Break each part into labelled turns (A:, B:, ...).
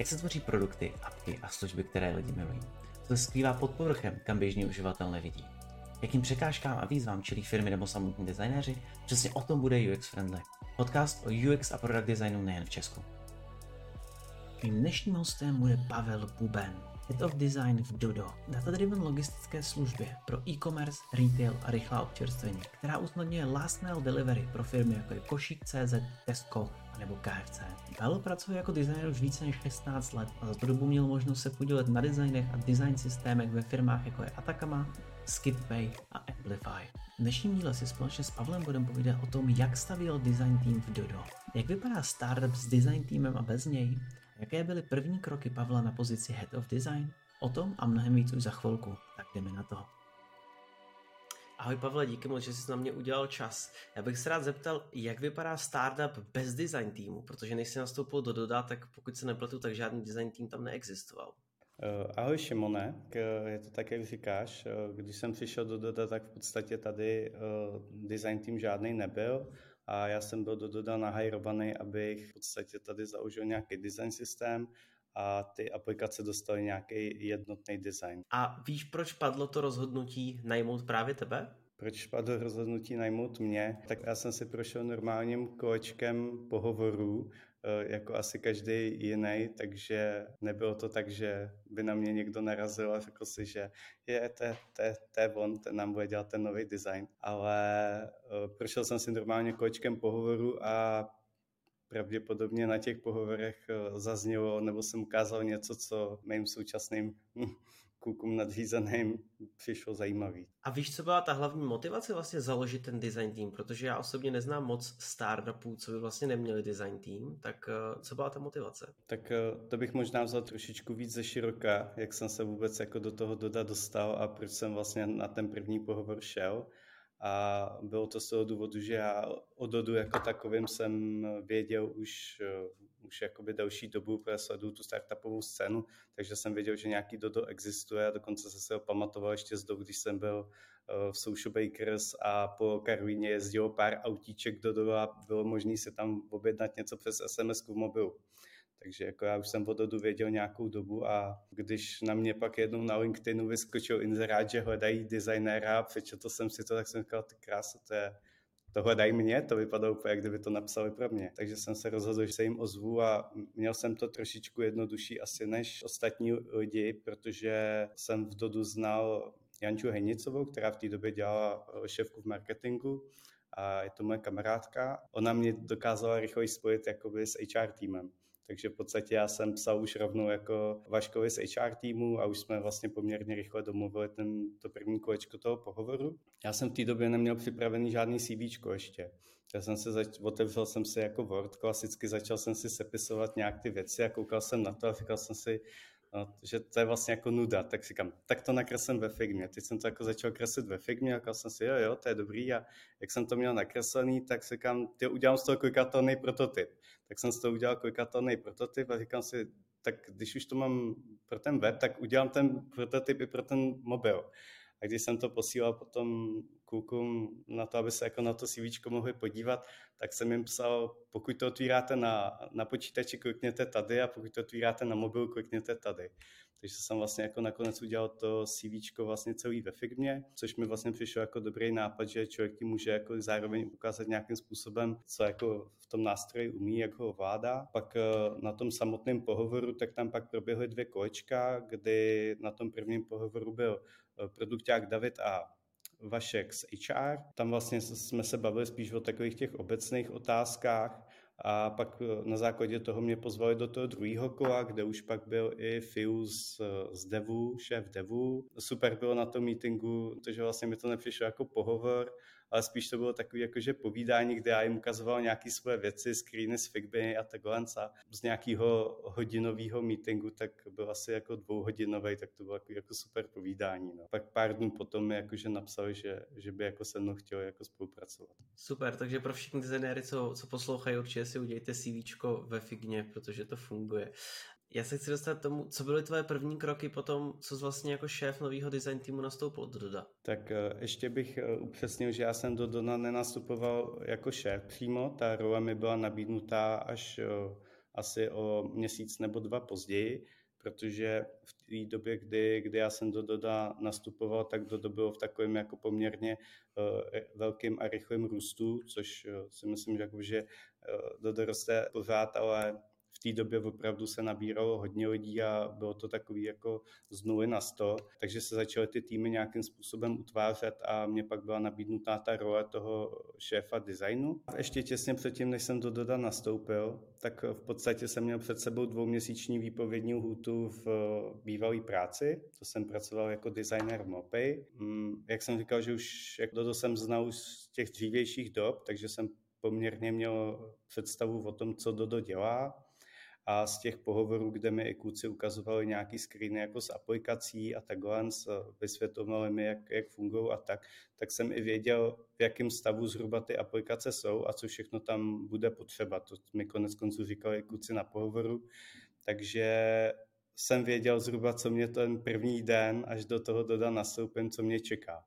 A: jak se tvoří produkty, apky a služby, které lidi milují. Co se skrývá pod povrchem, kam běžný uživatel nevidí. Jakým překážkám a výzvám čelí firmy nebo samotní designéři, přesně o tom bude UX Friendly. Podcast o UX a product designu nejen v Česku. Mým dnešním hostem bude Pavel Buben, Head of Design v Dodo, data-driven logistické službě pro e-commerce, retail a rychlá občerstvení, která usnadňuje last mile delivery pro firmy jako je Košík.cz, Tesco nebo KFC. Pavel pracuje jako designer už více než 16 let a za tu dobu měl možnost se podílet na designech a design systémech ve firmách jako je Atacama, SkipPay a Amplify. V dnešním díle si společně s Pavlem budeme povídat o tom, jak stavěl design tým v Dodo, jak vypadá startup s design týmem a bez něj, Jaké byly první kroky Pavla na pozici Head of Design? O tom a mnohem víc už za chvilku, tak jdeme na to.
B: Ahoj Pavle, díky moc, že jsi na mě udělal čas. Já bych se rád zeptal, jak vypadá startup bez design týmu, protože než jsi nastoupil do Doda, tak pokud se nepletu, tak žádný design tým tam neexistoval.
C: Eh, ahoj Šimone, je to tak, jak říkáš. Eh, když jsem přišel do Doda, tak v podstatě tady eh, design tým žádný nebyl a já jsem byl do Doda nahajrovaný, abych v podstatě tady založil nějaký design systém a ty aplikace dostaly nějaký jednotný design.
B: A víš, proč padlo to rozhodnutí najmout právě tebe?
C: Proč padlo rozhodnutí najmout mě? Tak já jsem si prošel normálním kolečkem pohovorů Eh, jako asi každý jiný, takže nebylo to tak, že by na mě někdo narazil a řekl si, že je, to, to, to je on, ten nám bude dělat ten nový design. Ale eh, prošel jsem si normálně kolečkem pohovoru a pravděpodobně na těch pohovorech eh, zaznělo, nebo jsem ukázal něco, co mým současným klukům nadřízeným přišlo zajímavý.
B: A víš, co byla ta hlavní motivace vlastně založit ten design tým? Protože já osobně neznám moc startupů, co by vlastně neměli design tým, tak eh, co byla ta motivace?
C: Tak eh, to bych možná vzal trošičku víc ze široka, jak jsem se vůbec jako do toho dodat dostal a proč jsem vlastně na ten první pohovor šel. A bylo to z toho důvodu, že já o Dodu jako takovým jsem věděl už, eh, už jakoby delší dobu, protože sleduju tu startupovou scénu, takže jsem věděl, že nějaký Dodo existuje a dokonce jsem se ho pamatoval ještě z doby, když jsem byl eh, v Social Bakers a po Karolíně jezdilo pár autíček do Dodo a bylo možné si tam objednat něco přes SMS v mobilu. Takže jako já už jsem o Dodu věděl nějakou dobu a když na mě pak jednou na LinkedInu vyskočil inzerát, že hledají designéra přečetl jsem si to, tak jsem říkal, ty krása, to je, to hledají mě, to vypadalo úplně, jak kdyby to napsali pro mě. Takže jsem se rozhodl, že se jim ozvu a měl jsem to trošičku jednodušší asi než ostatní lidi, protože jsem v Dodu znal Janču Henicovou, která v té době dělala šéfku v marketingu a je to moje kamarádka. Ona mě dokázala rychle spojit jakoby s HR týmem. Takže v podstatě já jsem psal už rovnou jako Vaškovi z HR týmu a už jsme vlastně poměrně rychle domluvili ten, to první kolečko toho pohovoru. Já jsem v té době neměl připravený žádný CV ještě. Já jsem se zač- otevřel jsem si jako Word, klasicky začal jsem si sepisovat nějak ty věci a koukal jsem na to a říkal jsem si, no, že to je vlastně jako nuda, tak říkám, tak to nakreslím ve Figmě. Teď jsem to jako začal kreslit ve Figmě, a jsem si, jo, jo, to je dobrý a jak jsem to měl nakreslený, tak si říkám, ty udělám z toho klikatelný prototyp. Tak jsem z toho udělal klikatelný prototyp a říkám si, tak když už to mám pro ten web, tak udělám ten prototyp i pro ten mobil. A když jsem to posílal potom klukům na to, aby se jako na to CV mohli podívat, tak jsem jim psal, pokud to otvíráte na, na počítači, klikněte tady a pokud to otvíráte na mobil, klikněte tady. Takže jsem vlastně jako nakonec udělal to CV vlastně celý ve firmě, což mi vlastně přišlo jako dobrý nápad, že člověk tím může jako zároveň ukázat nějakým způsobem, co jako v tom nástroji umí, jak ho ovládá. Pak eh, na tom samotném pohovoru, tak tam pak proběhly dvě kolečka, kdy na tom prvním pohovoru byl eh, produkták David a Vašek z HR. Tam vlastně jsme se bavili spíš o takových těch obecných otázkách, a pak eh, na základě toho mě pozvali do toho druhého kola, kde už pak byl i Fiu z, z Devu, šéf Devu. Super bylo na tom meetingu, protože vlastně mi to nepřišlo jako pohovor, ale spíš to bylo takový jakože povídání, kde já jim ukazoval nějaké svoje věci, screeny z Figby a takhle. Z nějakého hodinového meetingu, tak byl asi jako dvouhodinový, tak to bylo jako, jako super povídání. No. Pak pár dnů potom mi jakože napsali, že, že by jako se mnou chtěl jako spolupracovat.
B: Super, takže pro všechny designéry, co, co poslouchají, určitě si udějte CV ve Figně, protože to funguje. Já se chci dostat k tomu, co byly tvoje první kroky potom, co jsi vlastně jako šéf nového design týmu nastoupil do Doda?
C: Tak eh, ještě bych eh, upřesnil, že já jsem do Doda nenastupoval jako šéf přímo, ta role mi byla nabídnutá až eh, asi o měsíc nebo dva později, protože v té době, kdy, kdy já jsem do Doda nastupoval, tak Dodo bylo v takovém jako poměrně uh, velkým a rychlém růstu, což si myslím, že, jako, že Dodo roste pořád, ale té době opravdu se nabíralo hodně lidí a bylo to takový jako z nuly na sto, takže se začaly ty týmy nějakým způsobem utvářet a mě pak byla nabídnutá ta role toho šéfa designu. Ještě těsně předtím, než jsem do Doda nastoupil, tak v podstatě jsem měl před sebou dvouměsíční výpovědní lhůtu v bývalé práci. To jsem pracoval jako designer v Mopay. Mm, jak jsem říkal, že už jak Dodo jsem znal už z těch dřívějších dob, takže jsem poměrně měl představu o tom, co Dodo dělá a z těch pohovorů, kde mi i kluci ukazovali nějaký screeny jako z aplikací a takhle, vysvětlovali mi, jak, jak fungují a tak, tak jsem i věděl, v jakém stavu zhruba ty aplikace jsou a co všechno tam bude potřeba. To mi konec konců říkali kluci na pohovoru, takže jsem věděl zhruba, co mě ten první den až do toho doda nastoupím, co mě čeká.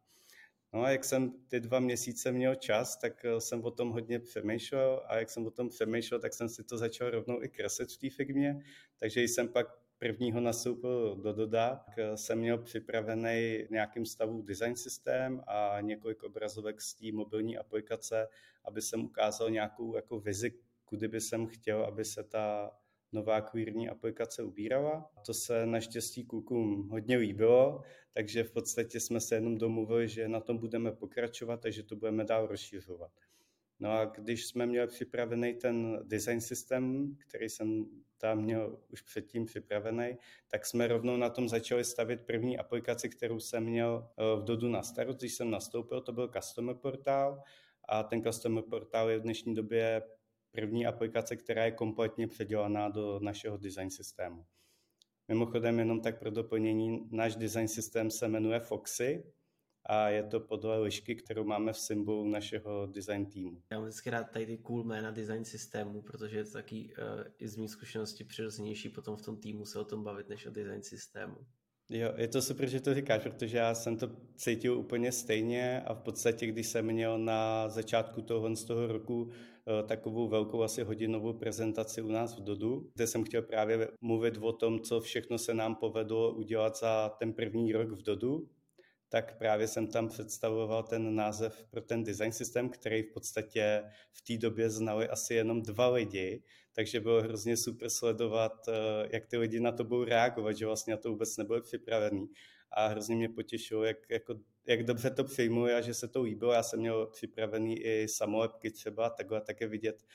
C: No a jak jsem ty dva měsíce měl čas, tak eh, jsem o tom hodně přemýšlel a jak jsem o tom přemýšlel, tak jsem si to začal rovnou i kreslit v té firmě, takže jsem pak prvního nastoupil do Doda, eh, jsem měl připravený nějakým stavu design systém a několik obrazovek z té mobilní aplikace, aby jsem ukázal nějakou jako vizi, kudy by jsem chtěl, aby se ta nová queerní aplikace ubírala. To se naštěstí klukům hodně líbilo, takže v podstatě jsme se jenom domluvili, že na tom budeme pokračovat a že to budeme dál rozšiřovat. No a když jsme měli připravený ten design systém, který jsem tam měl už předtím připravený, tak jsme rovnou na tom začali stavit první aplikaci, kterou jsem měl eh, v Dodu na starost, když jsem nastoupil, to byl Customer portál a ten Customer portál je v dnešní době první aplikace, která je kompletně předělaná do našeho design systému. Mimochodem, jenom tak pro doplnění, náš design systém se jmenuje Foxy a je to podle lišky, kterou máme v symbolu našeho design týmu.
B: Já mám vždycky rád tady ty cool jména design systému, protože je to taky uh, i z mých zkušeností přirozenější potom v tom týmu se o tom bavit, než o design systému.
C: Jo, je to super, že to říkáš, protože já jsem to cítil úplně stejně a v podstatě, když jsem měl na začátku toho, z toho roku eh, takovou velkou asi hodinovou prezentaci u nás v Dodu, kde jsem chtěl právě mluvit o tom, co všechno se nám povedlo udělat za ten první rok v Dodu, tak právě jsem tam představoval ten název pro ten design systém, který v podstatě v té době znali asi jenom dva lidi, takže bylo hrozně super sledovat, eh, jak ty lidi na to budou reagovat, že vlastně na to vůbec nebyli připravený. A hrozně mě potěšilo, jak, jako, jak dobře to přijmuje a že se to líbilo. Já jsem měl připravený i samolepky třeba, takhle také vidět,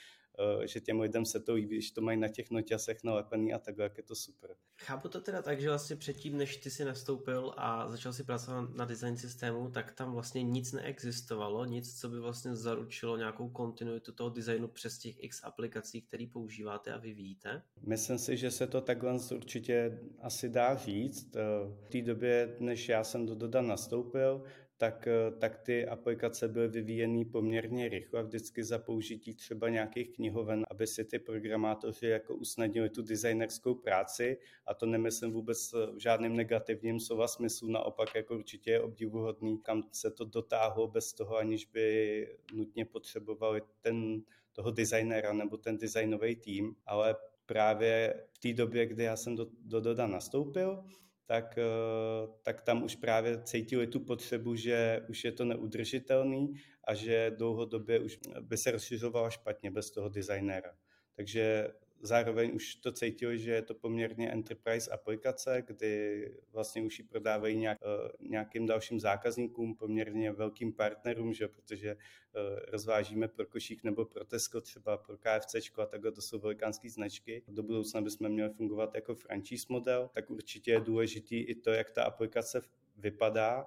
C: že těm lidem se to líbí, když to mají na těch noťasech nalepený a takhle, jak je to super.
B: Chápu to teda tak, že vlastně předtím, než ty si nastoupil a začal si pracovat na design systému, tak tam vlastně nic neexistovalo, nic, co by vlastně zaručilo nějakou kontinuitu toho designu přes těch x aplikací, které používáte a vyvíjíte?
C: Myslím si, že se to takhle určitě asi dá říct. Eh, v té době, než já jsem do Doda nastoupil, tak, eh, tak ty aplikace byly vyvíjeny poměrně rychle, vždycky za použití třeba nějakých knihoven, aby si ty programátoři jako usnadnili tu designerskou práci. A to nemyslím vůbec v žádným negativním slova smyslu, naopak jako určitě je obdivuhodný, kam se to dotáhlo bez toho, aniž by nutně potřebovali ten, toho designera nebo ten designový tým, ale právě v té době, kdy já jsem do, do Doda nastoupil, tak, eh, tak tam už právě cítili tu potřebu, že už je to neudržitelný a že dlouhodobě už by se rozšiřovala špatně bez toho designéra. Takže zároveň už to cítili, že je to poměrně enterprise aplikace, kdy vlastně už ji prodávají nějak, eh, nějakým dalším zákazníkům, poměrně velkým partnerům, že, protože eh, rozvážíme pro Košík nebo pro Tesco, třeba pro KFC a takhle, to jsou velikánské značky. Do budoucna bychom měli fungovat jako franchise model, tak určitě je důležitý i to, jak ta aplikace vypadá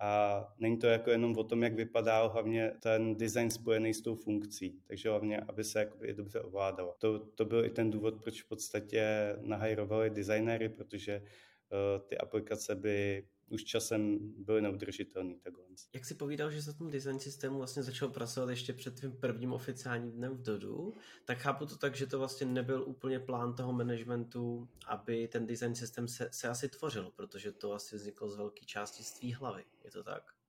C: a není to jako jenom o tom, jak vypadá hlavně ten design spojený s tou funkcí, takže hlavně, aby se jakoby dobře ovládalo. To, to byl i ten důvod, proč v podstatě nahajrovali designéry, protože uh, ty aplikace by už časem byly neudržitelný takhle.
B: Jak si povídal, že se tom design systému vlastně začal pracovat ještě před tvým prvním oficiálním dnem v Dodu, tak chápu to tak, že to vlastně nebyl úplně plán toho managementu, aby ten design systém se, se asi tvořil, protože to asi vzniklo z velké části z tvý hlavy. Je to tak?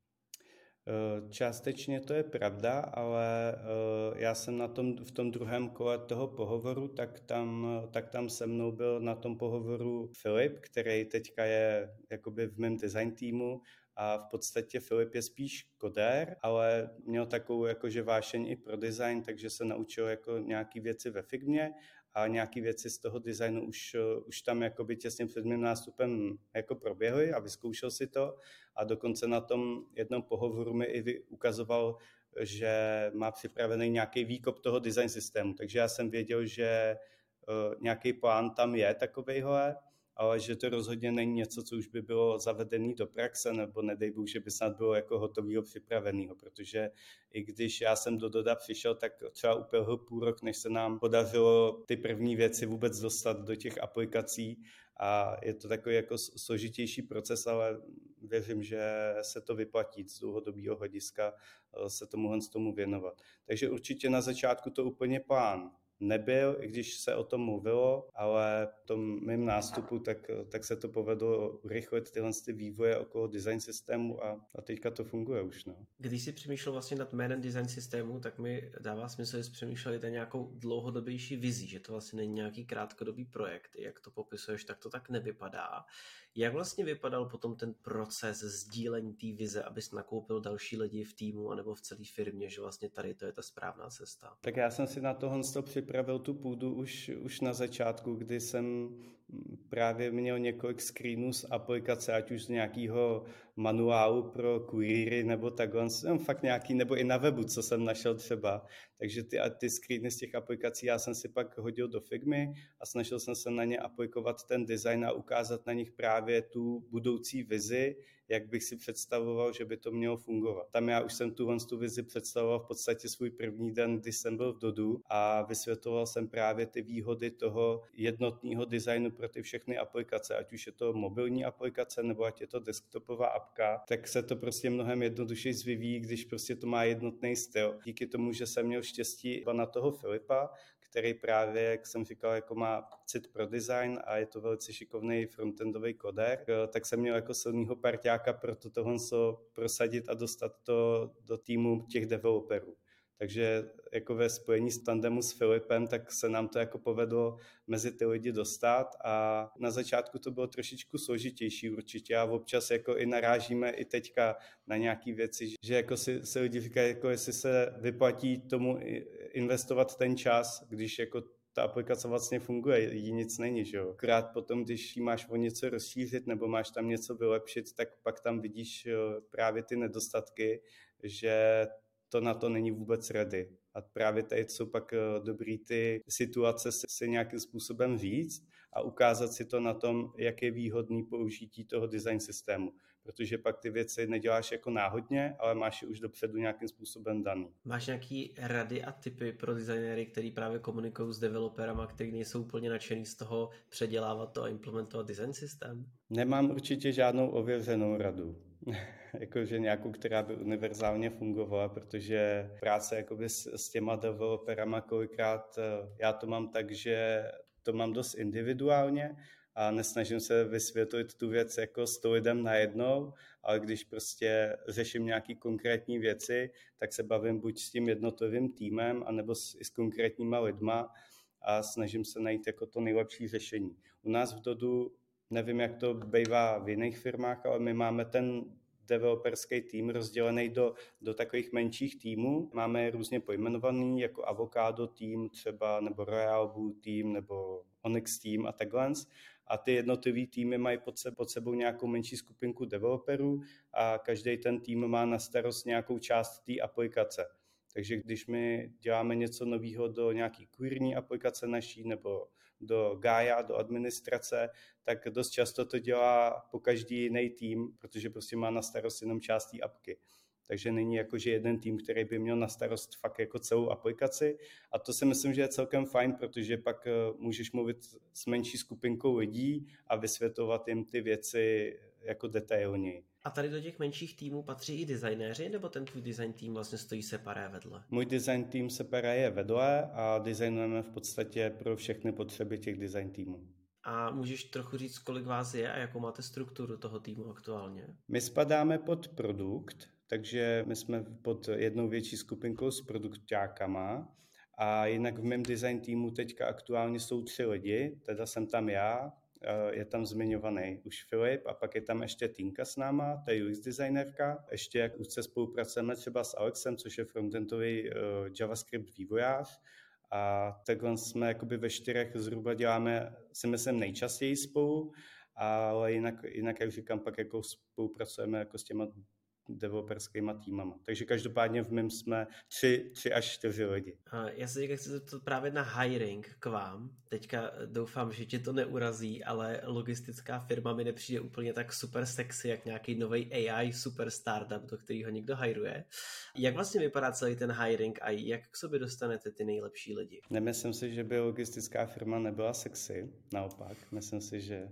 C: Eh, částečně to je pravda, ale eh, já jsem na tom, v tom druhém kole toho pohovoru, tak tam, tak tam se mnou byl na tom pohovoru Filip, který teďka je jakoby v mém design týmu a v podstatě Filip je spíš kodér, ale měl takovou jakože vášeň i pro design, takže se naučil jako nějaký věci ve Figmě a nějaké věci z toho designu už, už tam jakoby těsně před mým nástupem jako proběhly a vyzkoušel si to. A dokonce na tom jednom pohovoru mi i ukazoval, že má připravený nějaký výkop toho design systému, takže já jsem věděl, že uh, nějaký plán tam je takovejhle ale že to rozhodně není něco, co už by bylo zavedené do praxe, nebo nedej Bůh, že by snad bylo jako hotového, připraveného, protože i když já jsem do Doda přišel, tak třeba upěhl půl rok, než se nám podařilo ty první věci vůbec dostat do těch aplikací a je to takový jako složitější proces, ale věřím, že se to vyplatí z dlouhodobého hlediska eh, se tomuhle tomu věnovat. Takže určitě na začátku to úplně plán nebyl, i když se o tom mluvilo, ale v tom mém nástupu tak, tak se to povedlo urychlit tyhle ty vývoje okolo design systému a, a teďka to funguje už. No.
B: Když jsi přemýšlel vlastně nad jménem design systému, tak mi dává smysl, že jsi přemýšlel i nějakou dlouhodobější vizi, že to vlastně není nějaký krátkodobý projekt. Jak to popisuješ, tak to tak nevypadá. Jak vlastně vypadal potom ten proces sdílení té vize, abys nakoupil další lidi v týmu anebo v celé firmě, že vlastně tady to je ta správná cesta?
C: Tak já jsem si na tohle připravil tu půdu už, už na začátku, kdy jsem právě měl několik screenů z aplikace, ať už z nějakého manuálu pro kurýry nebo takhle, jsem fakt nějaký, nebo i na webu, co jsem našel třeba. Takže ty, ty screeny z těch aplikací já jsem si pak hodil do Figmy a snažil jsem se na ně aplikovat ten design a ukázat na nich právě tu budoucí vizi, jak bych si představoval, že by to mělo fungovat. Tam já už jsem tu tu vizi představoval v podstatě svůj první den, kdy jsem byl v Dodu a vysvětloval jsem právě ty výhody toho jednotného designu pro ty všechny aplikace, ať už je to mobilní aplikace nebo ať je to desktopová apka, tak se to prostě mnohem jednodušeji zvyvíjí, když prostě to má jednotný styl. Díky tomu, že jsem měl štěstí na toho Filipa, který právě, jak jsem říkal, jako má cit pro design a je to velice šikovný frontendový kodér, tak jsem měl jako silného parťáka pro to tohle prosadit a dostat to do týmu těch developerů. Takže jako ve spojení s tandemu s Filipem, tak se nám to jako povedlo mezi ty lidi dostat a na začátku to bylo trošičku složitější určitě a občas jako i narážíme i teďka na nějaké věci, že jako si, se lidi říkají, jako jestli se vyplatí tomu investovat ten čas, když jako ta aplikace vlastně funguje, jí nic není, že jo. Krát potom, když jí máš o něco rozšířit nebo máš tam něco vylepšit, tak pak tam vidíš právě ty nedostatky, že to na to není vůbec ready. A právě tady jsou pak eh, dobrý ty situace si nějakým způsobem říct a ukázat si to na tom, jak je výhodný použití toho design systému. Protože pak ty věci neděláš jako náhodně, ale máš je už dopředu nějakým způsobem daný.
B: Máš nějaký rady a typy pro designéry, který právě komunikují s developerama, kteří nejsou úplně nadšený z toho předělávat to a implementovat design systém?
C: Nemám určitě žádnou ověřenou radu. jakože nějakou, která by univerzálně fungovala, protože práce jakoby s, s těma developerama kolikrát eh, já to mám tak, že to mám dost individuálně a nesnažím se vysvětlit tu věc jako s tou lidem najednou, ale když prostě řeším nějaký konkrétní věci, tak se bavím buď s tím jednotlivým týmem, anebo s, i s konkrétníma lidma a snažím se najít jako to nejlepší řešení. U nás v Dodu nevím, jak to bývá v jiných firmách, ale my máme ten developerský tým rozdělený do, do takových menších týmů. Máme je různě pojmenovaný jako Avocado tým třeba, nebo Royal Blue tým, nebo Onyx tým a takhle. A ty jednotlivý týmy mají pod, se, pod sebou nějakou menší skupinku developerů a každý ten tým má na starost nějakou část té aplikace. Takže když my děláme něco nového do nějaký queerní aplikace naší nebo do Gaia, do administrace, tak dost často to dělá po každý jiný tým, protože prostě má na starost jenom část té apky. Takže není jako, že jeden tým, který by měl na starost fakt jako celou aplikaci. A to si myslím, že je celkem fajn, protože pak eh, můžeš mluvit s menší skupinkou lidí a vysvětlovat jim ty věci jako detailněji.
B: A tady do těch menších týmů patří i designéři, nebo ten tvůj design tým vlastně stojí separé vedle?
C: Můj design tým separé je vedle a designujeme v podstatě pro všechny potřeby těch design týmů.
B: A můžeš trochu říct, kolik vás je a jakou máte strukturu toho týmu aktuálně?
C: My spadáme pod produkt, takže my jsme pod jednou větší skupinkou s produktákama a jinak v mém design týmu teďka aktuálně jsou tři lidi, teda jsem tam já, je tam zmiňovaný už Filip a pak je tam ještě Tinka s náma, to je UX designerka. Ještě jak úzce spolupracujeme třeba s Alexem, což je frontendový eh, JavaScript vývojář. A takhle jsme jakoby ve čtyřech zhruba děláme, si myslím, nejčastěji spolu, ale jinak, jinak jak říkám, pak jako spolupracujeme jako s těma developerskýma týmama. Takže každopádně v mém jsme tři, tři až čtyři lidi.
B: Já se teďka chci zeptat právě na hiring k vám. Teďka doufám, že tě to neurazí, ale logistická firma mi nepřijde úplně tak super sexy, jak nějaký nový AI super startup, do kterého někdo hajruje. Jak vlastně vypadá celý ten hiring a jak k sobě dostanete ty nejlepší lidi?
C: Nemyslím si, že by logistická firma nebyla sexy, naopak. Myslím si, že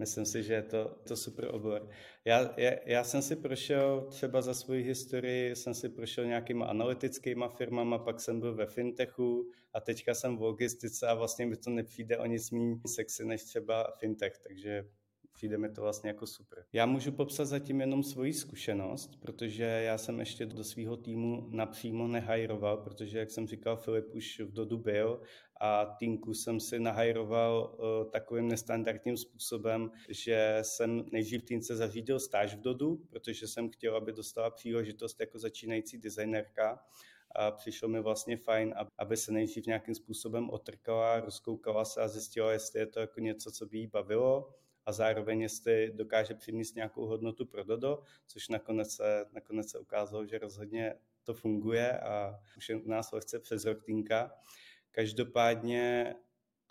C: Myslím si, že je to, to super obor. Já, já, já jsem si prošel třeba za svoji historii, jsem si prošel nějakýma analytickýma firmama, pak jsem byl ve fintechu a teďka jsem v logistice a vlastně mi to nepřijde o nic méně sexy než třeba fintech, takže přijde mi to vlastně jako super. Já můžu popsat zatím jenom svoji zkušenost, protože já jsem ještě do svého týmu napřímo nehajroval, protože, jak jsem říkal, Filip už v Dodu byl a týmku jsem si nahajroval uh, takovým nestandardním způsobem, že jsem nejdřív týmce zařídil stáž v Dodu, protože jsem chtěl, aby dostala příležitost jako začínající designerka a přišlo mi vlastně fajn, aby se nejdřív nějakým způsobem otrkala, rozkoukala se a zjistila, jestli je to jako něco, co by jí bavilo a zároveň jestli dokáže přinést nějakou hodnotu pro Dodo, což nakonec se, nakonec se ukázalo, že rozhodně to funguje a už je u nás lehce přes rok týnka. Každopádně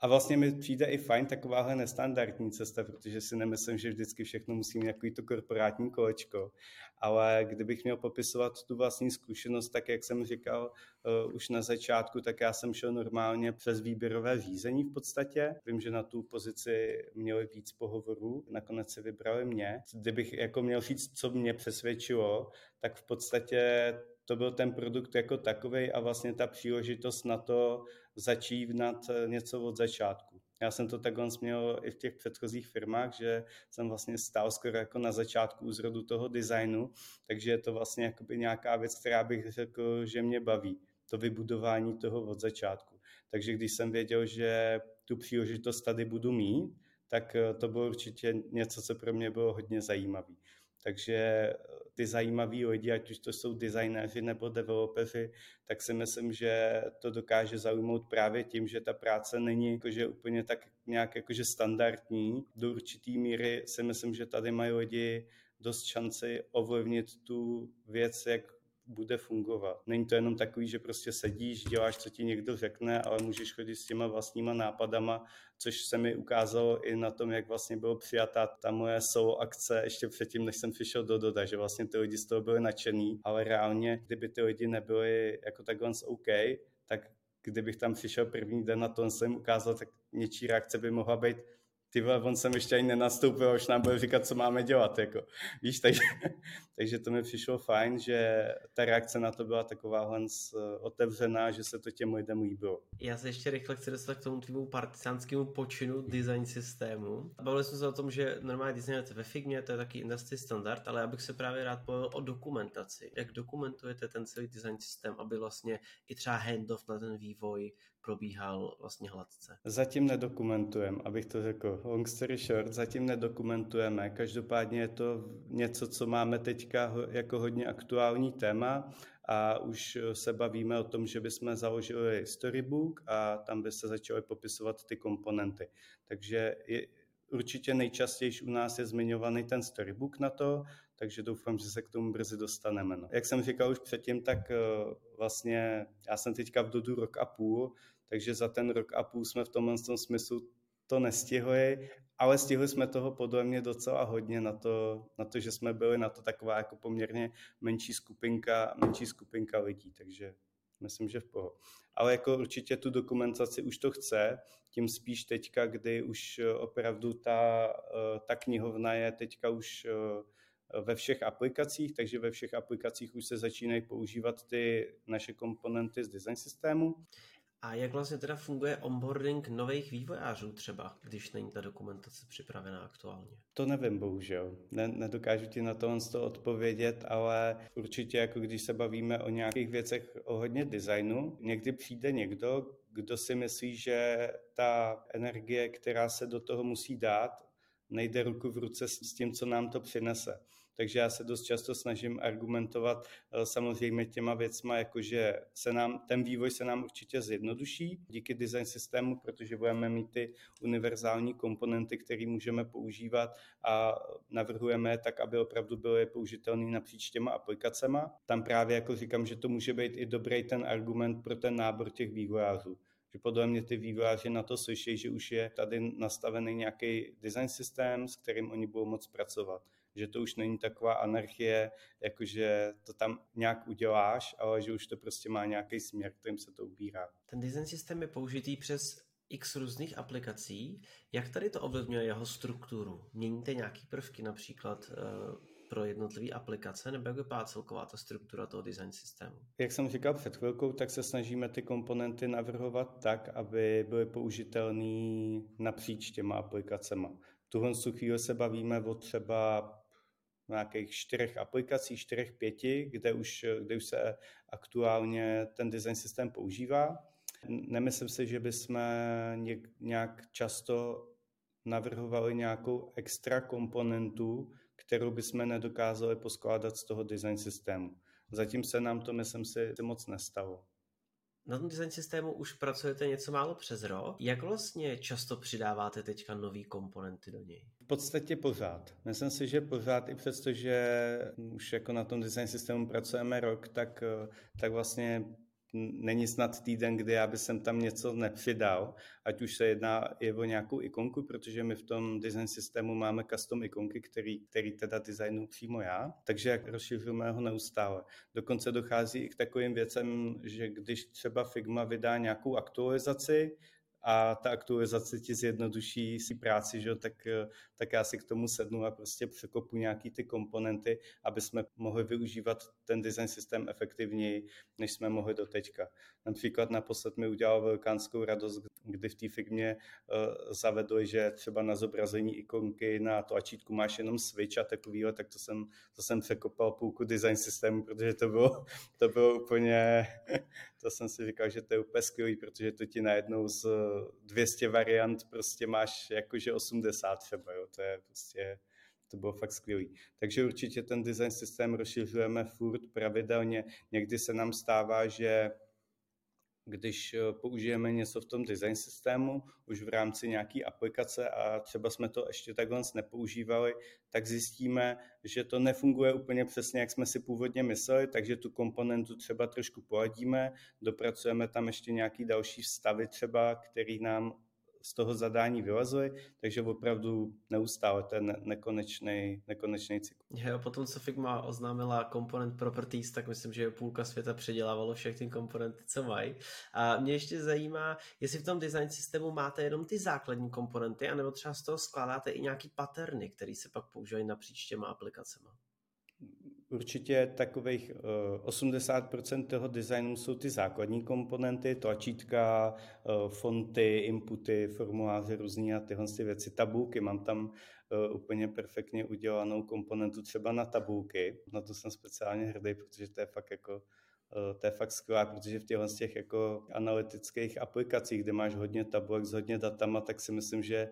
C: a vlastně mi přijde i fajn takováhle nestandardní cesta, protože si nemyslím, že vždycky všechno musí mít nějaký to korporátní kolečko. Ale kdybych měl popisovat tu vlastní zkušenost, tak jak jsem říkal uh, už na začátku, tak já jsem šel normálně přes výběrové řízení v podstatě. Vím, že na tu pozici měli víc pohovorů, nakonec se vybrali mě. Kdybych jako měl říct, co mě přesvědčilo, tak v podstatě to byl ten produkt jako takový a vlastně ta příležitost na to začínat eh, něco od začátku. Já jsem to takhle měl i v těch předchozích firmách, že jsem vlastně stál skoro jako na začátku zrodu toho designu, takže je to vlastně jakoby nějaká věc, která bych řekl, že mě baví, to vybudování toho od začátku. Takže když jsem věděl, že tu příležitost tady budu mít, tak eh, to bylo určitě něco, co pro mě bylo hodně zajímavé. Takže eh, ty zajímaví lidi, ať už to jsou designéři nebo developeři, tak si myslím, že to dokáže zaujmout právě tím, že ta práce není jakože úplně tak nějak jakože standardní. Do určitý míry si myslím, že tady mají lidi dost šanci ovlivnit tu věc, jak bude fungovat. Není to jenom takový, že prostě sedíš, děláš, co ti někdo řekne, ale můžeš chodit s těma vlastníma nápadama, což se mi ukázalo i na tom, jak vlastně bylo přijatá ta moje solo akce ještě předtím, než jsem přišel do Doda, že vlastně ty lidi z toho byli nadšený, ale reálně, kdyby ty lidi nebyli jako takhle OK, tak kdybych tam přišel první den na to, jsem ukázal, tak něčí reakce by mohla být, ty vole, on jsem ještě ani nenastoupil, už nám bude říkat, co máme dělat, jako, víš, takže, takže to mi přišlo fajn, že ta reakce na to byla taková otevřená, že se to těm lidem líbilo.
B: Já se ještě rychle chci dostat k tomu tvému partizánskému počinu design systému. Bavili jsme se o tom, že normálně designujete ve Figmě, to je taky industry standard, ale já bych se právě rád povedal o dokumentaci. Jak dokumentujete ten celý design systém, aby vlastně i třeba handoff na ten vývoj probíhal vlastně hladce?
C: Zatím nedokumentujeme, abych to řekl. Long story short, zatím nedokumentujeme. Každopádně je to něco, co máme teďka jako hodně aktuální téma a už se bavíme o tom, že bychom založili storybook a tam by se začaly popisovat ty komponenty. Takže je, určitě nejčastěji u nás je zmiňovaný ten storybook na to, takže doufám, že se k tomu brzy dostaneme. No. Jak jsem říkal už předtím, tak uh, vlastně já jsem teďka v Dodu rok a půl, takže za ten rok a půl jsme v tomhle tom smyslu to nestihli, ale stihli jsme toho podle mě docela hodně na to, na to, že jsme byli na to taková jako poměrně menší skupinka, menší skupinka lidí, takže myslím, že v poho. Ale jako určitě tu dokumentaci už to chce, tím spíš teďka, kdy už opravdu ta, eh, ta knihovna je teďka už eh, ve všech aplikacích, takže ve všech aplikacích už se začínají používat ty naše komponenty z design systému.
B: A jak vlastně teda funguje onboarding nových vývojářů třeba, když není ta dokumentace připravená aktuálně?
C: To nevím, bohužel. Ne, nedokážu ti na to to odpovědět, ale určitě jako když se bavíme o nějakých věcech o hodně designu, někdy přijde někdo, kdo si myslí, že ta energie, která se do toho musí dát, nejde ruku v ruce s tím, co nám to přinese. Takže já se dost často snažím argumentovat eh, samozřejmě těma věcma, jakože se nám, ten vývoj se nám určitě zjednoduší díky design systému, protože budeme mít ty univerzální komponenty, které můžeme používat a navrhujeme tak, aby opravdu byly použitelné napříč těma aplikacemi. Tam právě jako říkám, že to může být i dobrý ten argument pro ten nábor těch vývojářů že podle mě ty vývojáři na to slyší, že už je tady nastavený nějaký design systém, s kterým oni budou moct pracovat že to už není taková anarchie, jakože to tam nějak uděláš, ale že už to prostě má nějaký směr, kterým se to ubírá.
B: Ten design systém je použitý přes x různých aplikací. Jak tady to ovlivňuje jeho strukturu? Měníte nějaký prvky například uh, pro jednotlivé aplikace, nebo jak vypadá celková ta struktura toho design systému?
C: Jak jsem říkal před chvilkou, tak se snažíme ty komponenty navrhovat tak, aby byly použitelné napříč těma aplikacemi. Tuhle chvíli se bavíme o třeba nějakých čtyřech aplikací, čtyřech, pěti, kde už, kde už se aktuálně ten design systém používá. Nemyslím si, že bychom nějak často navrhovali nějakou extra komponentu, kterou bychom nedokázali poskládat z toho design systému. Zatím se nám to, myslím si, moc nestalo.
B: Na tom design systému už pracujete něco málo přes rok. Jak vlastně často přidáváte teďka nový komponenty do něj?
C: V podstatě pořád. Myslím si, že pořád i přesto, že už jako na tom design systému pracujeme rok, tak, tak vlastně není snad týden, kdy já bych tam něco nepřidal, ať už se jedná i o nějakou ikonku, protože my v tom design systému máme custom ikonky, který, který teda designu přímo já, takže rozšiřujeme ho neustále. Dokonce dochází i k takovým věcem, že když třeba Figma vydá nějakou aktualizaci, a ta aktualizace ti zjednoduší si práci, že? Tak, tak já si k tomu sednu a prostě překopu nějaký ty komponenty, aby jsme mohli využívat ten design systém efektivněji, než jsme mohli do teďka. Například naposled mi udělal velikánskou radost, kdy v té firmě uh, zavedli, že třeba na zobrazení ikonky na tlačítku máš jenom switch a takovýhle, tak to jsem, to jsem překopal půlku design systému, protože to bylo, to bylo úplně, to jsem si říkal, že to je úplně skvělý, protože to ti najednou z 200 variant prostě máš jakože 80 třeba, jo, to je prostě to bylo fakt skvělý. Takže určitě ten design systém rozšiřujeme furt pravidelně. Někdy se nám stává, že když eh, použijeme něco v tom design systému, už v rámci nějaké aplikace a třeba jsme to ještě takhle nepoužívali, tak zjistíme, že to nefunguje úplně přesně, jak jsme si původně mysleli, takže tu komponentu třeba trošku poladíme, dopracujeme tam ještě nějaký další stavy třeba, který nám z toho zadání vylezli, takže opravdu neustále ten nekonečný, nekonečný cyklus.
B: Jo, potom co Figma oznámila komponent properties, tak myslím, že půlka světa předělávalo všechny komponenty, co mají. A mě ještě zajímá, jestli v tom design systému máte jenom ty základní komponenty, anebo třeba z toho skládáte i nějaký paterny, které se pak používají napříč těma aplikacemi.
C: Určitě takových 80% eh, toho designu jsou ty základní komponenty, tlačítka, eh, fonty, inputy, formuláře různý a tyhle ty věci, tabulky. Mám tam eh, úplně perfektně udělanou komponentu třeba na tabulky. Na to jsem speciálně hrdý, protože to je fakt jako to je fakt skvělé, protože v těchto těch jako analytických aplikacích, kde máš hodně tabulek s hodně datama, tak si myslím, že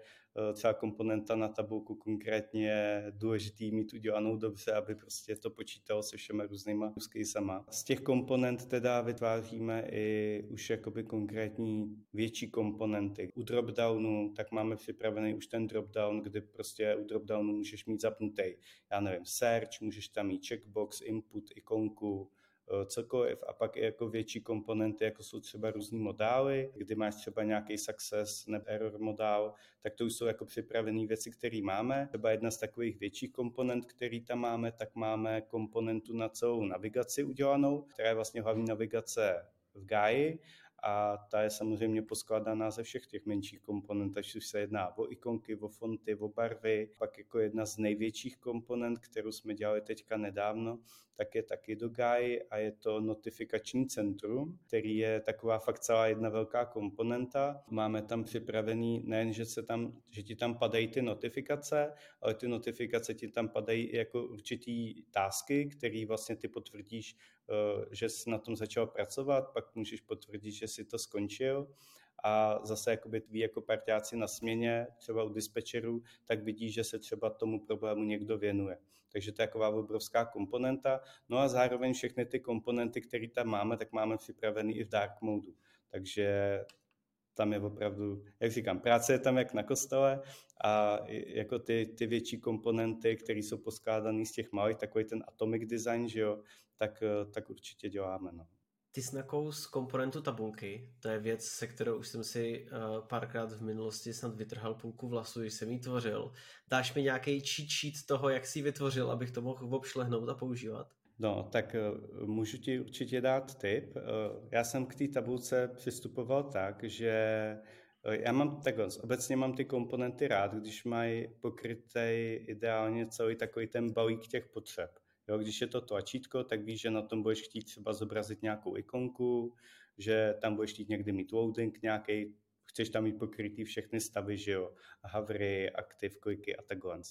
C: třeba komponenta na tabulku konkrétně je důležitý mít udělanou dobře, aby prostě to počítalo se všemi různýma sama. Z těch komponent teda vytváříme i už jakoby konkrétní větší komponenty. U dropdownu tak máme připravený už ten dropdown, kdy prostě u dropdownu můžeš mít zapnutý, já nevím, search, můžeš tam mít checkbox, input, ikonku, Eh, cokoliv a pak i jako větší komponenty, jako jsou třeba různý modály, kdy máš třeba nějaký success nebo error modál, tak to už jsou jako připravené věci, které máme. Třeba jedna z takových větších komponent, který tam máme, tak máme komponentu na celou navigaci udělanou, která je vlastně hlavní navigace v GAI a ta je samozřejmě poskládaná ze všech těch menších komponent, ať už se jedná o ikonky, o fonty, o barvy. Pak jako jedna z největších komponent, kterou jsme dělali teďka nedávno, tak je taky do GAI a je to notifikační centrum, který je taková fakt celá jedna velká komponenta. Máme tam připravený nejen, že, se tam, že ti tam padají ty notifikace, ale ty notifikace ti tam padají jako určitý tásky, který vlastně ty potvrdíš, že jsi na tom začal pracovat, pak můžeš potvrdit, že si to skončil a zase jakoby tví jako partiáci na směně, třeba u dispečerů, tak vidí, že se třeba tomu problému někdo věnuje. Takže to je taková obrovská komponenta. No a zároveň všechny ty komponenty, které tam máme, tak máme připravený i v dark modu. Takže tam je opravdu, jak říkám, práce je tam jak na kostele a jako ty, ty větší komponenty, které jsou poskládané z těch malých, takový ten atomic design, že jo, tak, tak určitě děláme. No.
B: Ty jsi z komponentu tabulky, to je věc, se kterou už jsem si uh, párkrát v minulosti snad vytrhal půlku vlasu, když jsem ji tvořil. Dáš mi nějaký cheat sheet toho, jak jsi ji vytvořil, abych to mohl obšlehnout a používat?
C: No, tak uh, můžu ti určitě dát tip. Já jsem k té tabulce přistupoval tak, že já mám takhle, obecně mám ty komponenty rád, když mají pokrytý ideálně celý takový ten balík těch potřeb. Jo, když je to tlačítko, tak víš, že na tom budeš chtít třeba zobrazit nějakou ikonku, že tam budeš chtít někdy mít loading nějaký, chceš tam mít pokrytý všechny stavy, že jo, hovery, aktiv, kliky a takhle.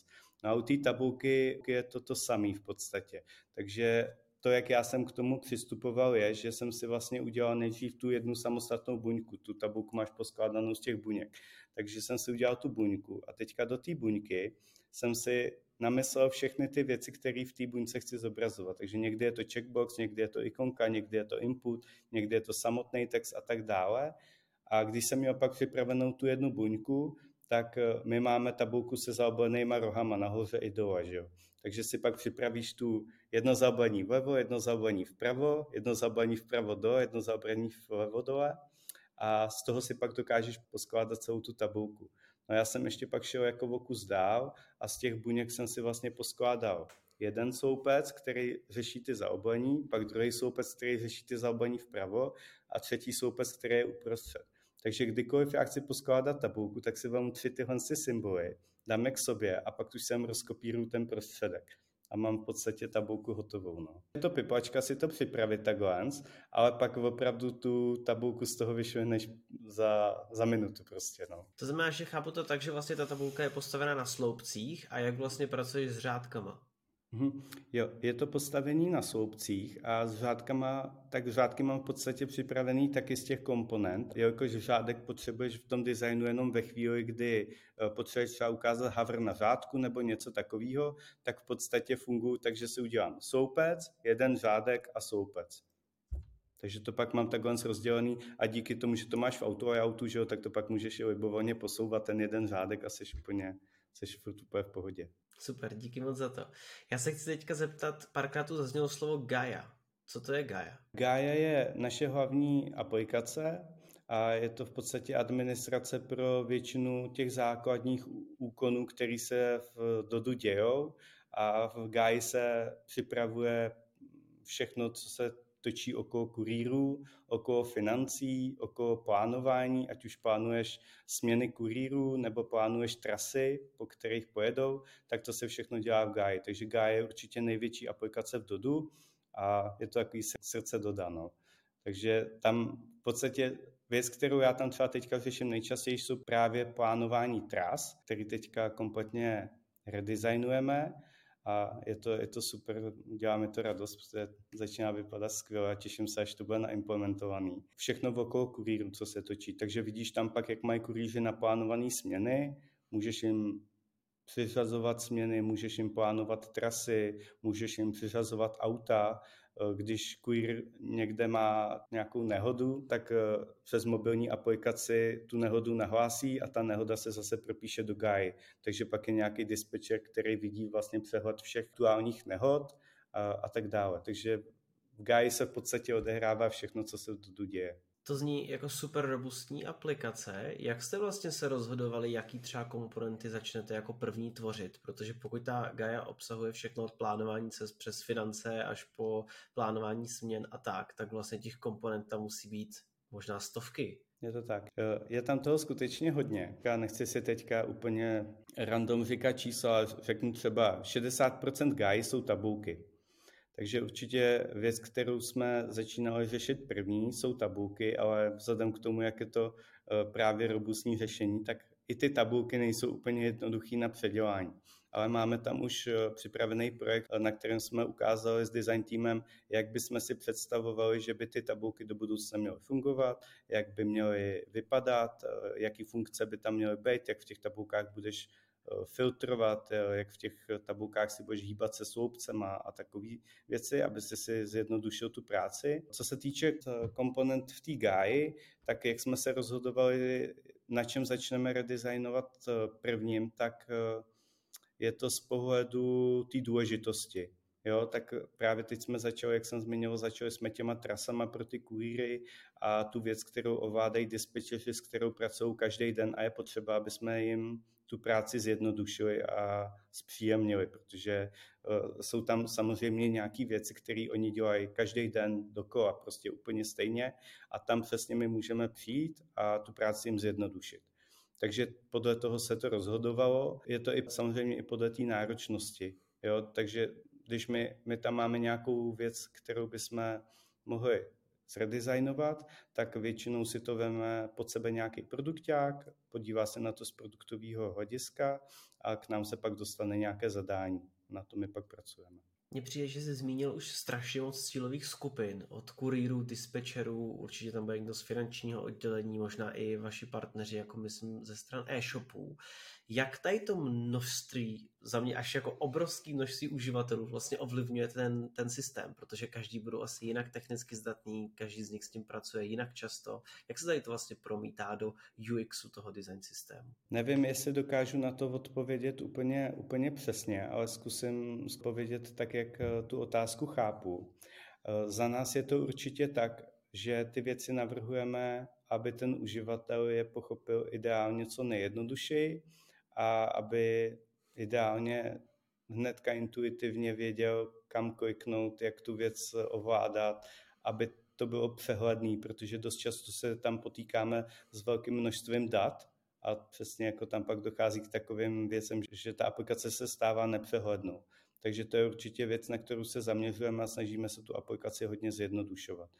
C: No a u té tabulky je to to samé v podstatě. Takže to, jak já jsem k tomu přistupoval, je, že jsem si vlastně udělal nejdřív tu jednu samostatnou buňku. Tu tabulku máš poskládanou z těch buněk. Takže jsem si udělal tu buňku a teďka do té buňky jsem si namyslel všechny ty věci, které v té buňce chci zobrazovat. Takže někdy je to checkbox, někdy je to ikonka, někdy je to input, někdy je to samotný text a tak dále. A když jsem měl pak připravenou tu jednu buňku, tak eh, my máme tabulku se zaoblenýma rohama nahoře i dole. Že jo? Takže si pak připravíš tu jedno zaoblení vlevo, jedno zaoblení vpravo, jedno zaoblení vpravo dole, jedno zaoblení vlevo dole a z toho si pak dokážeš poskládat celou tu tabulku. No já jsem ještě pak šel jako o kus dál a z těch buněk jsem si vlastně poskládal jeden soupec, který řeší ty zaoblení, pak druhý soupec, který řeší ty zaoblení vpravo a třetí soupec, který je uprostřed. Takže kdykoliv já chci poskládat tabulku, tak si vám tři tyhle symboly, dáme k sobě a pak už sem rozkopíruju ten prostředek a mám v podstatě tabulku hotovou. No. Je to pipačka si to připravit takhle, ale pak opravdu tu tabulku z toho vyšlehneš za, za minutu prostě. No.
B: To znamená, že chápu to tak, že vlastně ta tabulka je postavena na sloupcích a jak vlastně pracuješ s řádkama?
C: Mm-hmm. Jo, je to postavení na sloupcích a s řádkama, tak řádky mám v podstatě připravený taky z těch komponent, jelikož řádek potřebuješ v tom designu jenom ve chvíli, kdy eh, potřebuješ třeba ukázat hover na řádku nebo něco takového, tak v podstatě fungují takže si udělám sloupec, jeden řádek a sloupec. Takže to pak mám takhle rozdělený a díky tomu, že to máš v auto a autu, že jo, tak to pak můžeš i libovolně posouvat ten jeden řádek a jsi úplně, jsi furt úplně v pohodě.
B: Super, díky moc za to. Já se chci teďka zeptat, párkrát tu zaznělo slovo Gaia. Co to je Gaia?
C: Gaia je naše hlavní aplikace a je to v podstatě administrace pro většinu těch základních úkonů, které se v Dodu dějou a v Gaia se připravuje všechno, co se točí okolo kurýrů, okolo financí, okolo plánování, ať už plánuješ směny kurýrů nebo plánuješ trasy, po kterých pojedou, tak to se všechno dělá v Gai. Takže Gai je určitě největší aplikace v Dodu a je to takový srdce Doda. No. Takže tam v podstatě věc, kterou já tam třeba teďka řeším nejčastěji, jsou právě plánování tras, který teďka kompletně redesignujeme a je to, je to super, dělá mi to radost, protože začíná vypadat skvěle a těším se, až to bude naimplementovaný. Všechno okolo kurýru, co se točí, takže vidíš tam pak, jak mají kurýři naplánované směny, můžeš jim přiřazovat směny, můžeš jim plánovat trasy, můžeš jim přiřazovat auta, když queer někde má nějakou nehodu, tak eh, přes mobilní aplikaci tu nehodu nahlásí a ta nehoda se zase propíše do GAI. Takže pak je nějaký dispečer, který vidí vlastně přehled všech aktuálních nehod a, a tak dále. Takže v GAI se v podstatě odehrává všechno, co se tu děje.
B: To zní jako super robustní aplikace. Jak jste vlastně se rozhodovali, jaký třeba komponenty začnete jako první tvořit? Protože pokud ta Gaia obsahuje všechno od plánování cest přes finance až po plánování směn a tak, tak vlastně těch komponent tam musí být možná stovky.
C: Je to tak. Eh, je tam toho skutečně hodně. Já nechci si teďka úplně random říkat číslo, ale řeknu třeba 60% GAI jsou tabulky. Takže určitě věc, kterou jsme začínali řešit první, jsou tabulky, ale vzhledem k tomu, jak je to eh, právě robustní řešení, tak i ty tabulky nejsou úplně jednoduchý na předělání. Ale máme tam už eh, připravený projekt, na kterém jsme ukázali s design týmem, jak bychom si představovali, že by ty tabulky do budoucna měly fungovat, jak by měly vypadat, eh, jaký funkce by tam měly být, jak v těch tabulkách budeš Eh, filtrovat, eh, jak v těch tabulkách si budeš hýbat se sloupcem a, takové věci, aby si zjednodušil tu práci. Co se týče eh, komponent v té GAI, tak jak jsme se rozhodovali, na čem začneme redesignovat prvním, tak je to z pohledu té důležitosti. Jo, tak právě teď jsme začali, jak jsem zmiňoval, začali jsme těma trasama pro ty kurýry a tu věc, kterou ovládají dispečeři, s kterou pracují každý den a je potřeba, aby jsme jim tu práci zjednodušili a zpříjemnili, protože eh, jsou tam samozřejmě nějaké věci, které oni dělají každý den dokola, prostě úplně stejně a tam přesně my můžeme přijít a tu práci jim zjednodušit. Takže podle toho se to rozhodovalo. Je to i samozřejmě i podle té náročnosti. Jo? Takže když my, my tam máme nějakou věc, kterou bychom mohli zredesignovat, tak většinou si to veme pod sebe nějaký produkták, podívá se na to z produktového hlediska a k nám se pak dostane nějaké zadání. Na to my pak pracujeme.
B: Mně přijde, že jsi zmínil už strašně moc cílových skupin, od kurýrů, dispečerů, určitě tam bude někdo z finančního oddělení, možná i vaši partneři, jako myslím ze stran e-shopů. Jak tady to množství, za mě až jako obrovský množství uživatelů vlastně ovlivňuje ten, ten systém, protože každý budou asi jinak technicky zdatný, každý z nich s tím pracuje jinak často. Jak se tady to vlastně promítá do UXu toho design systému?
C: Nevím, jestli dokážu na to odpovědět úplně, úplně přesně, ale zkusím odpovědět tak, jak eh, tu otázku chápu. Eh, za nás je to určitě tak, že ty věci navrhujeme, aby ten uživatel je pochopil ideálně co nejjednodušeji, a aby ideálně hnedka intuitivně věděl, kam kliknout, jak tu věc ovládat, aby to bylo přehledný, protože dost často se tam potýkáme s velkým množstvím dat a přesně jako tam pak dochází k takovým věcem, že ta aplikace se stává nepřehlednou. Takže to je určitě věc, na kterou se zaměřujeme a snažíme se tu aplikaci hodně zjednodušovat.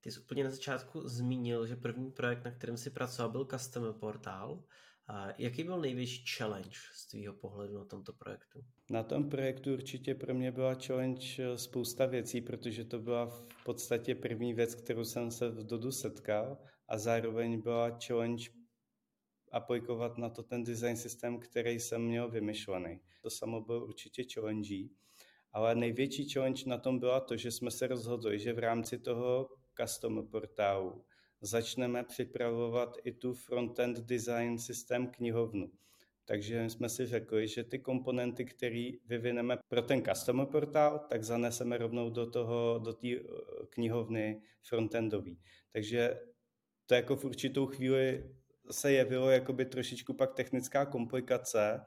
B: Ty jsi úplně na začátku zmínil, že první projekt, na kterém si pracoval, byl Customer Portal. A jaký byl největší challenge z tvého pohledu na tomto projektu?
C: Na tom projektu určitě pro mě byla challenge eh, spousta věcí, protože to byla v podstatě první věc, kterou jsem se v Dodu setkal a zároveň byla challenge aplikovat na to ten design systém, který jsem měl vymyšlený. To samo bylo určitě challenge, ale největší challenge na tom byla to, že jsme se rozhodli, že v rámci toho custom portálu začneme připravovat i tu frontend design systém knihovnu. Takže jsme si řekli, že ty komponenty, které vyvineme pro ten customer portál, tak zaneseme rovnou do toho, do té eh, knihovny frontendový. Takže to jako v určitou chvíli se jevilo jakoby trošičku pak technická komplikace,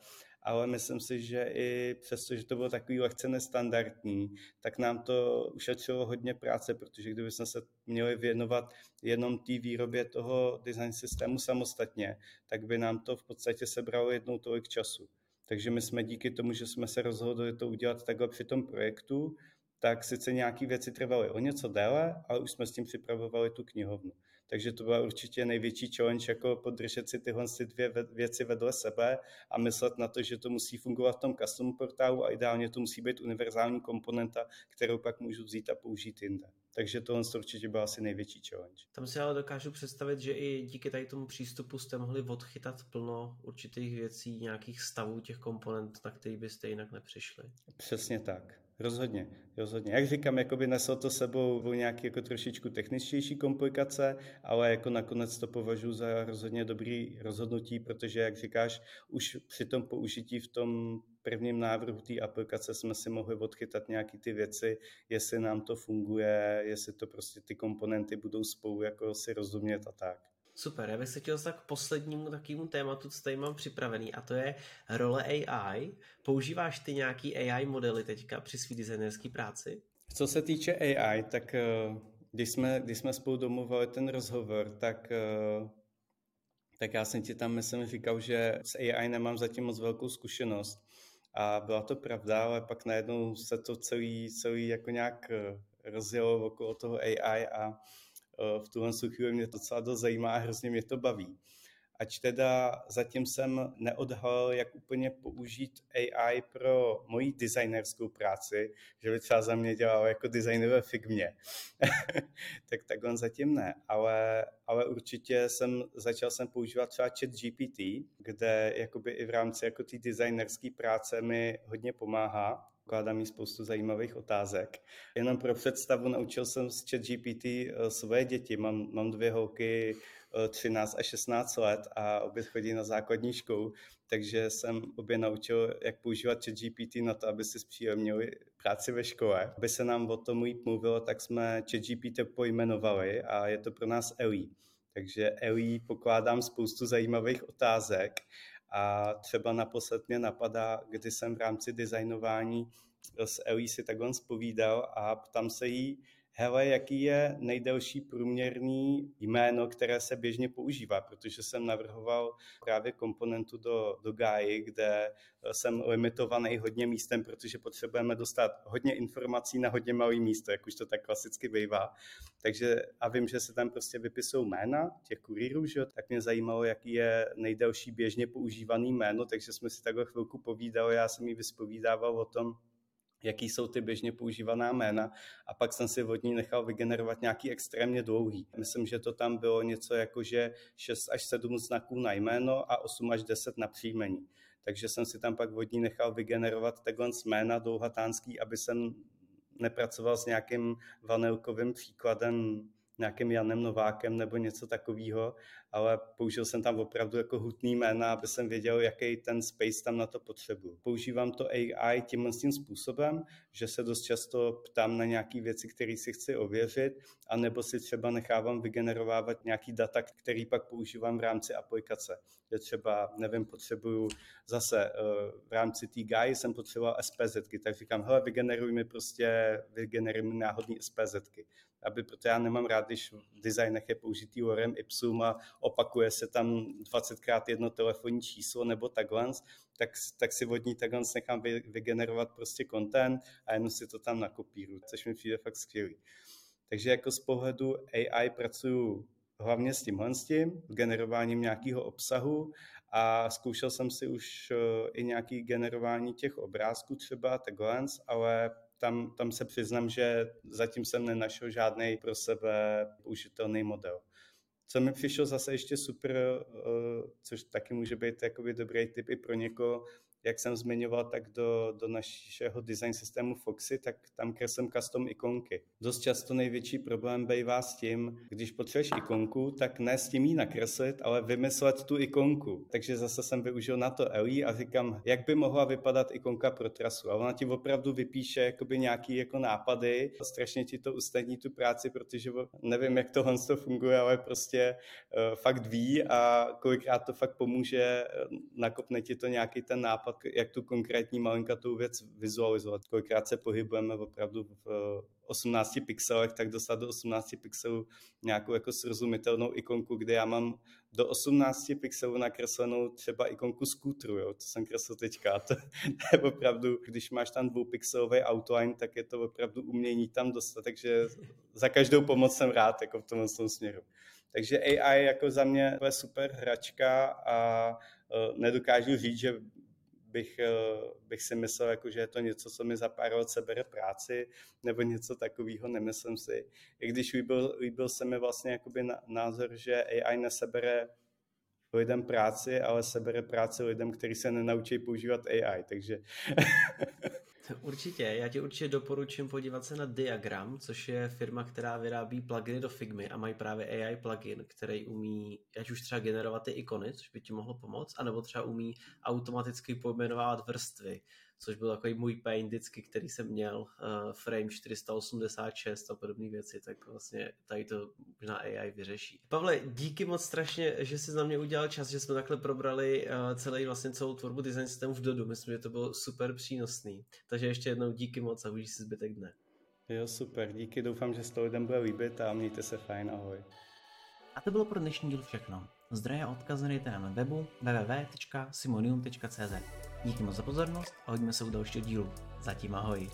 C: ale myslím si, že i přesto, že to bylo takový lehce nestandardní, tak nám to ušetřilo hodně práce, protože kdybychom se měli věnovat jenom té výrobě toho design systému samostatně, tak by nám to v podstatě sebralo jednou tolik času. Takže my jsme díky tomu, že jsme se rozhodli to udělat takhle při tom projektu, tak sice nějaké věci trvaly o něco déle, ale už jsme s tím připravovali tu knihovnu. Takže to byla určitě největší challenge, jako podržet si tyhle dvě věci vedle sebe a myslet na to, že to musí fungovat v tom custom portálu a ideálně to musí být univerzální komponenta, kterou pak můžu vzít a použít jinde. Takže tohle určitě byl asi největší challenge.
B: Tam si ale dokážu představit, že i díky tady tomu přístupu jste mohli odchytat plno určitých věcí, nějakých stavů těch komponent, na který byste jinak nepřišli.
C: Přesně tak. Rozhodně, rozhodně. Jak říkám, jakoby neslo to sebou nějaké jako trošičku techničtější komplikace, ale jako nakonec to považuji za rozhodně dobrý rozhodnutí, protože jak říkáš, už při tom použití v tom prvním návrhu té aplikace jsme si mohli odchytat nějaké ty věci, jestli nám to funguje, jestli to prostě ty komponenty budou spolu jako si rozumět a tak.
B: Super, já bych se chtěl dostat k poslednímu takovému tématu, co tady mám připravený, a to je role AI. Používáš ty nějaký AI modely teďka při svý designerské práci?
C: Co se týče AI, tak eh, když jsme, když jsme spolu domluvili ten rozhovor, tak, eh, tak já jsem ti tam, myslím, říkal, že s AI nemám zatím moc velkou zkušenost. A byla to pravda, ale pak najednou se to celý, celý jako nějak eh, rozjelo okolo toho AI a v tuhle chvíli mě to docela dost zajímá a hrozně mě to baví ač teda zatím jsem neodhalil, jak úplně použít AI pro moji designerskou práci, že by třeba za mě dělal jako designer ve Figmě. tak tak on zatím ne, ale, ale určitě jsem, začal jsem používat třeba chat GPT, kde jakoby i v rámci jako té designerské práce mi hodně pomáhá, Kládá mi spoustu zajímavých otázek. Jenom pro představu naučil jsem z chat GPT eh, svoje děti. Mám, mám dvě holky 13 a 16 let a obě chodí na základní školu, takže jsem obě naučil, jak používat chat GPT na to, aby si zpříjemnili práci ve škole. Aby se nám o tom líp mluvilo, tak jsme chat GPT pojmenovali a je to pro nás Ellie. Takže Ellie pokládám spoustu zajímavých otázek a třeba naposled mě napadá, kdy jsem v rámci designování s Ellie si takhle spovídal a ptám se jí, hele, jaký je nejdelší průměrný jméno, které se běžně používá, protože jsem navrhoval právě komponentu do, do GAI, kde eh, jsem limitovaný hodně místem, protože potřebujeme dostat hodně informací na hodně malý místo, jak už to tak klasicky bývá. Takže a vím, že se tam prostě vypisují jména těch kurýrů, že? tak mě zajímalo, jaký je nejdelší běžně používaný jméno, takže jsme si takhle chvilku povídali, já jsem jí vyspovídával o tom, jaký jsou ty běžně používaná jména a pak jsem si od ní nechal vygenerovat nějaký extrémně dlouhý. Myslím, že to tam bylo něco jako, že 6 až 7 znaků na jméno a 8 až 10 na příjmení. Takže jsem si tam pak od ní nechal vygenerovat takhle jména dlouhatánský, aby jsem nepracoval s nějakým vanilkovým příkladem nějakým Janem Novákem nebo něco takového, ale použil jsem tam opravdu jako hutný jména, aby jsem věděl, jaký ten space tam na to potřebuji. Používám to AI tímhle tím způsobem, že se dost často ptám na nějaké věci, které si chci ověřit, anebo si třeba nechávám vygenerovávat nějaký data, který pak používám v rámci aplikace. Je třeba, nevím, potřebuju zase eh, v rámci té GAI jsem potřeboval SPZ, tak říkám, hele, vygeneruj mi prostě, vygeneruj mi náhodný SPZ aby, protože já nemám rád, když v designech je použitý lorem ipsum a opakuje se tam 20krát jedno telefonní číslo nebo takhle, tak, tak si vodní takhle nechám vy, vygenerovat prostě content a jenom si to tam nakopíru, což mi přijde fakt skvělý. Takže jako z pohledu AI pracuju hlavně s tímhle s tím, generováním nějakého obsahu a zkoušel jsem si už eh, i nějaký generování těch obrázků třeba takhle, ale tam, tam se přiznám, že zatím jsem nenašel žádný pro sebe použitelný model. Co mi přišlo zase ještě super, eh, což taky může být jakoby dobrý tip i pro někoho, jak jsem zmiňoval, tak do, do našeho design systému Foxy, tak tam kreslím custom ikonky. Dost často největší problém bývá s tím, když potřebuješ ikonku, tak ne s tím jí nakreslit, ale vymyslet tu ikonku. Takže zase jsem využil na to Ellie a říkám, jak by mohla vypadat ikonka pro trasu. A ona ti opravdu vypíše jakoby nějaký jako nápady, strašně ti to usnadní tu práci, protože nevím, jak to funguje, ale prostě uh, fakt ví a kolikrát to fakt pomůže, eh, nakopne ti to nějaký ten nápad pak jak tu konkrétní malinkatou věc vizualizovat. Kolikrát se pohybujeme opravdu v 18 pixelech, tak dostat do 18 pixelů nějakou jako srozumitelnou ikonku, kde já mám do 18 pixelů nakreslenou třeba ikonku skútru, jo, to jsem kreslil teďka. To, to je opravdu, když máš tam dvoupixelový outline, tak je to opravdu umění tam dostat, takže za každou pomoc jsem rád jako v tomhle směru. Takže AI jako za mě je super hračka a uh, nedokážu říct, že bych, eh, bych si myslel, jako, že je to něco, co mi za pár let sebere práci, nebo něco takového, nemyslím si. I když líbil, líbil se mi vlastně jakoby názor, že AI nesebere lidem práci, ale sebere práci lidem, kteří se nenaučí používat AI, takže
B: Určitě, já ti určitě doporučím podívat se na Diagram, což je firma, která vyrábí pluginy do Figmy a mají právě AI plugin, který umí, ať už třeba generovat ty ikony, což by ti mohlo pomoct, anebo třeba umí automaticky pojmenovávat vrstvy, což byl takový můj pain vždycky, který jsem měl, uh, frame 486 a podobné věci, tak vlastně tady to možná AI vyřeší. Pavle, díky moc strašně, že jsi na mě udělal čas, že jsme takhle probrali uh, celý vlastně celou tvorbu design systému v Dodu, myslím, že to bylo super přínosný. Takže ještě jednou díky moc a užij si zbytek dne.
C: Jo, super, díky, doufám, že se to lidem bude líbit a mějte se fajn, ahoj.
A: A to bylo pro dnešní díl všechno. Zdroje a odkazy najdete na webu www.simonium.cz. Díky moc za pozornost a hodíme se u dalšího dílu. Zatím ahoj.